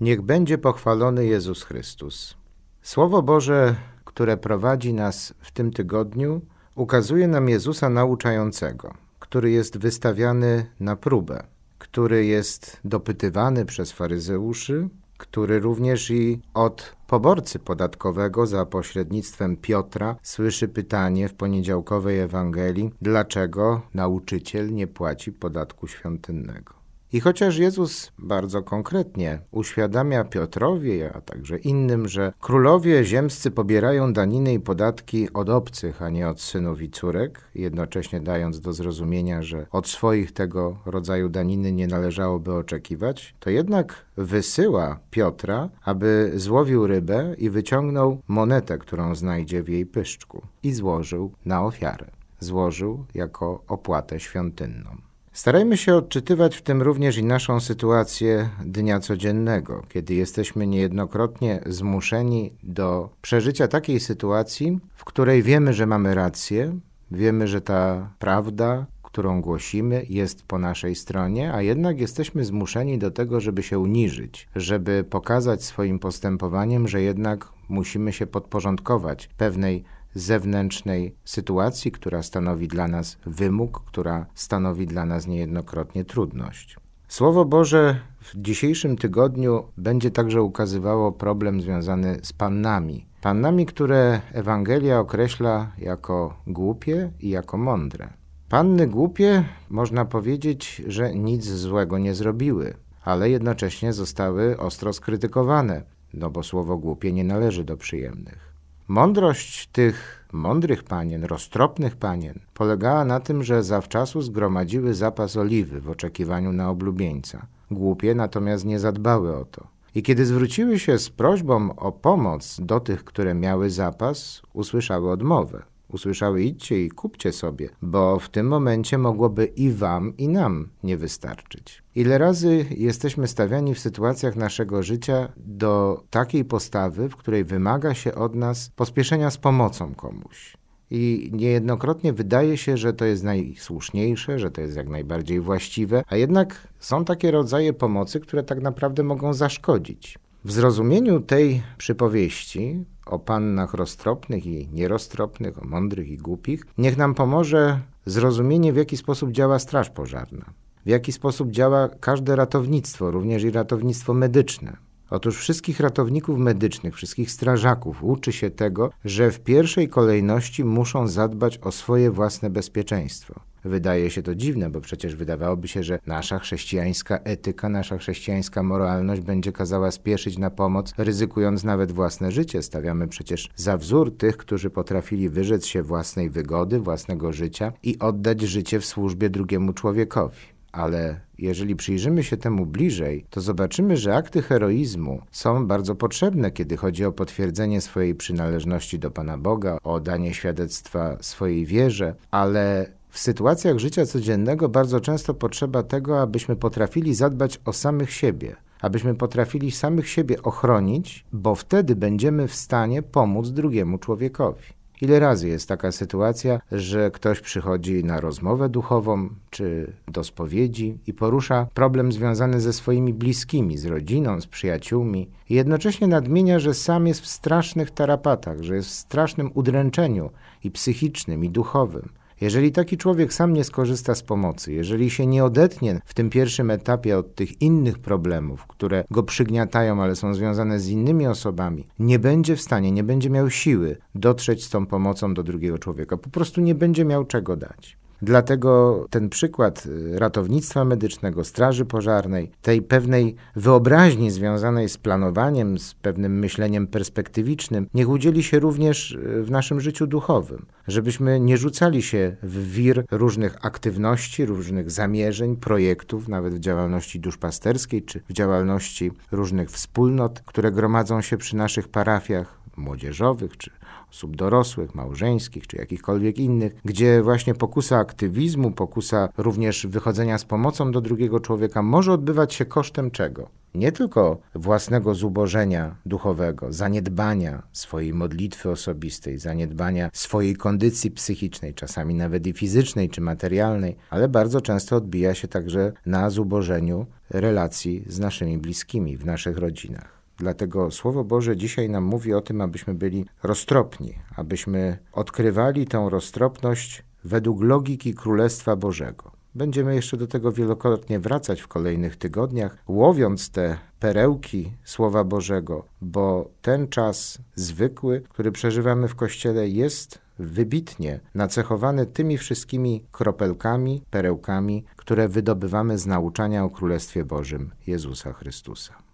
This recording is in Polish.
Niech będzie pochwalony Jezus Chrystus. Słowo Boże, które prowadzi nas w tym tygodniu, ukazuje nam Jezusa nauczającego, który jest wystawiany na próbę, który jest dopytywany przez faryzeuszy, który również i od poborcy podatkowego za pośrednictwem Piotra słyszy pytanie w poniedziałkowej Ewangelii, dlaczego nauczyciel nie płaci podatku świątynnego. I chociaż Jezus bardzo konkretnie uświadamia Piotrowi, a także innym, że królowie ziemscy pobierają daniny i podatki od obcych, a nie od synów i córek, jednocześnie dając do zrozumienia, że od swoich tego rodzaju daniny nie należałoby oczekiwać, to jednak wysyła Piotra, aby złowił rybę i wyciągnął monetę, którą znajdzie w jej pyszczku i złożył na ofiarę. Złożył jako opłatę świątynną. Starajmy się odczytywać w tym również i naszą sytuację dnia codziennego, kiedy jesteśmy niejednokrotnie zmuszeni do przeżycia takiej sytuacji, w której wiemy, że mamy rację, wiemy, że ta prawda, którą głosimy, jest po naszej stronie, a jednak jesteśmy zmuszeni do tego, żeby się uniżyć, żeby pokazać swoim postępowaniem, że jednak musimy się podporządkować pewnej zewnętrznej sytuacji, która stanowi dla nas wymóg, która stanowi dla nas niejednokrotnie trudność. Słowo Boże w dzisiejszym tygodniu będzie także ukazywało problem związany z pannami. Pannami, które Ewangelia określa jako głupie i jako mądre. Panny głupie, można powiedzieć, że nic złego nie zrobiły, ale jednocześnie zostały ostro skrytykowane, no bo słowo głupie nie należy do przyjemnych. Mądrość tych mądrych panien, roztropnych panien, polegała na tym, że zawczasu zgromadziły zapas oliwy w oczekiwaniu na oblubieńca. Głupie natomiast nie zadbały o to. I kiedy zwróciły się z prośbą o pomoc do tych, które miały zapas, usłyszały odmowę usłyszały idźcie i kupcie sobie, bo w tym momencie mogłoby i wam, i nam nie wystarczyć. Ile razy jesteśmy stawiani w sytuacjach naszego życia do takiej postawy, w której wymaga się od nas pospieszenia z pomocą komuś. I niejednokrotnie wydaje się, że to jest najsłuszniejsze, że to jest jak najbardziej właściwe, a jednak są takie rodzaje pomocy, które tak naprawdę mogą zaszkodzić. W zrozumieniu tej przypowieści o pannach roztropnych i nieroztropnych, o mądrych i głupich, niech nam pomoże zrozumienie, w jaki sposób działa Straż Pożarna, w jaki sposób działa każde ratownictwo, również i ratownictwo medyczne. Otóż wszystkich ratowników medycznych, wszystkich strażaków uczy się tego, że w pierwszej kolejności muszą zadbać o swoje własne bezpieczeństwo. Wydaje się to dziwne, bo przecież wydawałoby się, że nasza chrześcijańska etyka, nasza chrześcijańska moralność będzie kazała spieszyć na pomoc, ryzykując nawet własne życie. Stawiamy przecież za wzór tych, którzy potrafili wyrzec się własnej wygody, własnego życia i oddać życie w służbie drugiemu człowiekowi. Ale jeżeli przyjrzymy się temu bliżej, to zobaczymy, że akty heroizmu są bardzo potrzebne, kiedy chodzi o potwierdzenie swojej przynależności do Pana Boga, o danie świadectwa swojej wierze, ale w sytuacjach życia codziennego bardzo często potrzeba tego, abyśmy potrafili zadbać o samych siebie, abyśmy potrafili samych siebie ochronić, bo wtedy będziemy w stanie pomóc drugiemu człowiekowi. Ile razy jest taka sytuacja, że ktoś przychodzi na rozmowę duchową czy do spowiedzi i porusza problem związany ze swoimi bliskimi, z rodziną, z przyjaciółmi, i jednocześnie nadmienia, że sam jest w strasznych tarapatach, że jest w strasznym udręczeniu i psychicznym, i duchowym, jeżeli taki człowiek sam nie skorzysta z pomocy, jeżeli się nie odetnie w tym pierwszym etapie od tych innych problemów, które go przygniatają, ale są związane z innymi osobami, nie będzie w stanie, nie będzie miał siły dotrzeć z tą pomocą do drugiego człowieka. Po prostu nie będzie miał czego dać. Dlatego ten przykład y, ratownictwa medycznego, straży pożarnej, tej pewnej wyobraźni związanej z planowaniem, z pewnym myśleniem perspektywicznym, niech udzieli się również y, w naszym życiu duchowym, żebyśmy nie rzucali się w wir różnych aktywności, różnych zamierzeń, projektów, nawet w działalności duszpasterskiej czy w działalności różnych wspólnot, które gromadzą się przy naszych parafiach młodzieżowych czy osób dorosłych, małżeńskich czy jakichkolwiek innych, gdzie właśnie pokusa aktywizmu, pokusa również wychodzenia z pomocą do drugiego człowieka może odbywać się kosztem czego? nie tylko własnego zubożenia duchowego, zaniedbania swojej modlitwy osobistej, zaniedbania swojej kondycji psychicznej, czasami nawet i fizycznej czy materialnej, ale bardzo często odbija się także na zubożeniu relacji z naszymi bliskimi w naszych rodzinach. Dlatego Słowo Boże dzisiaj nam mówi o tym, abyśmy byli roztropni, abyśmy odkrywali tę roztropność według logiki Królestwa Bożego. Będziemy jeszcze do tego wielokrotnie wracać w kolejnych tygodniach, łowiąc te perełki Słowa Bożego, bo ten czas zwykły, który przeżywamy w Kościele, jest wybitnie nacechowany tymi wszystkimi kropelkami, perełkami, które wydobywamy z nauczania o Królestwie Bożym Jezusa Chrystusa.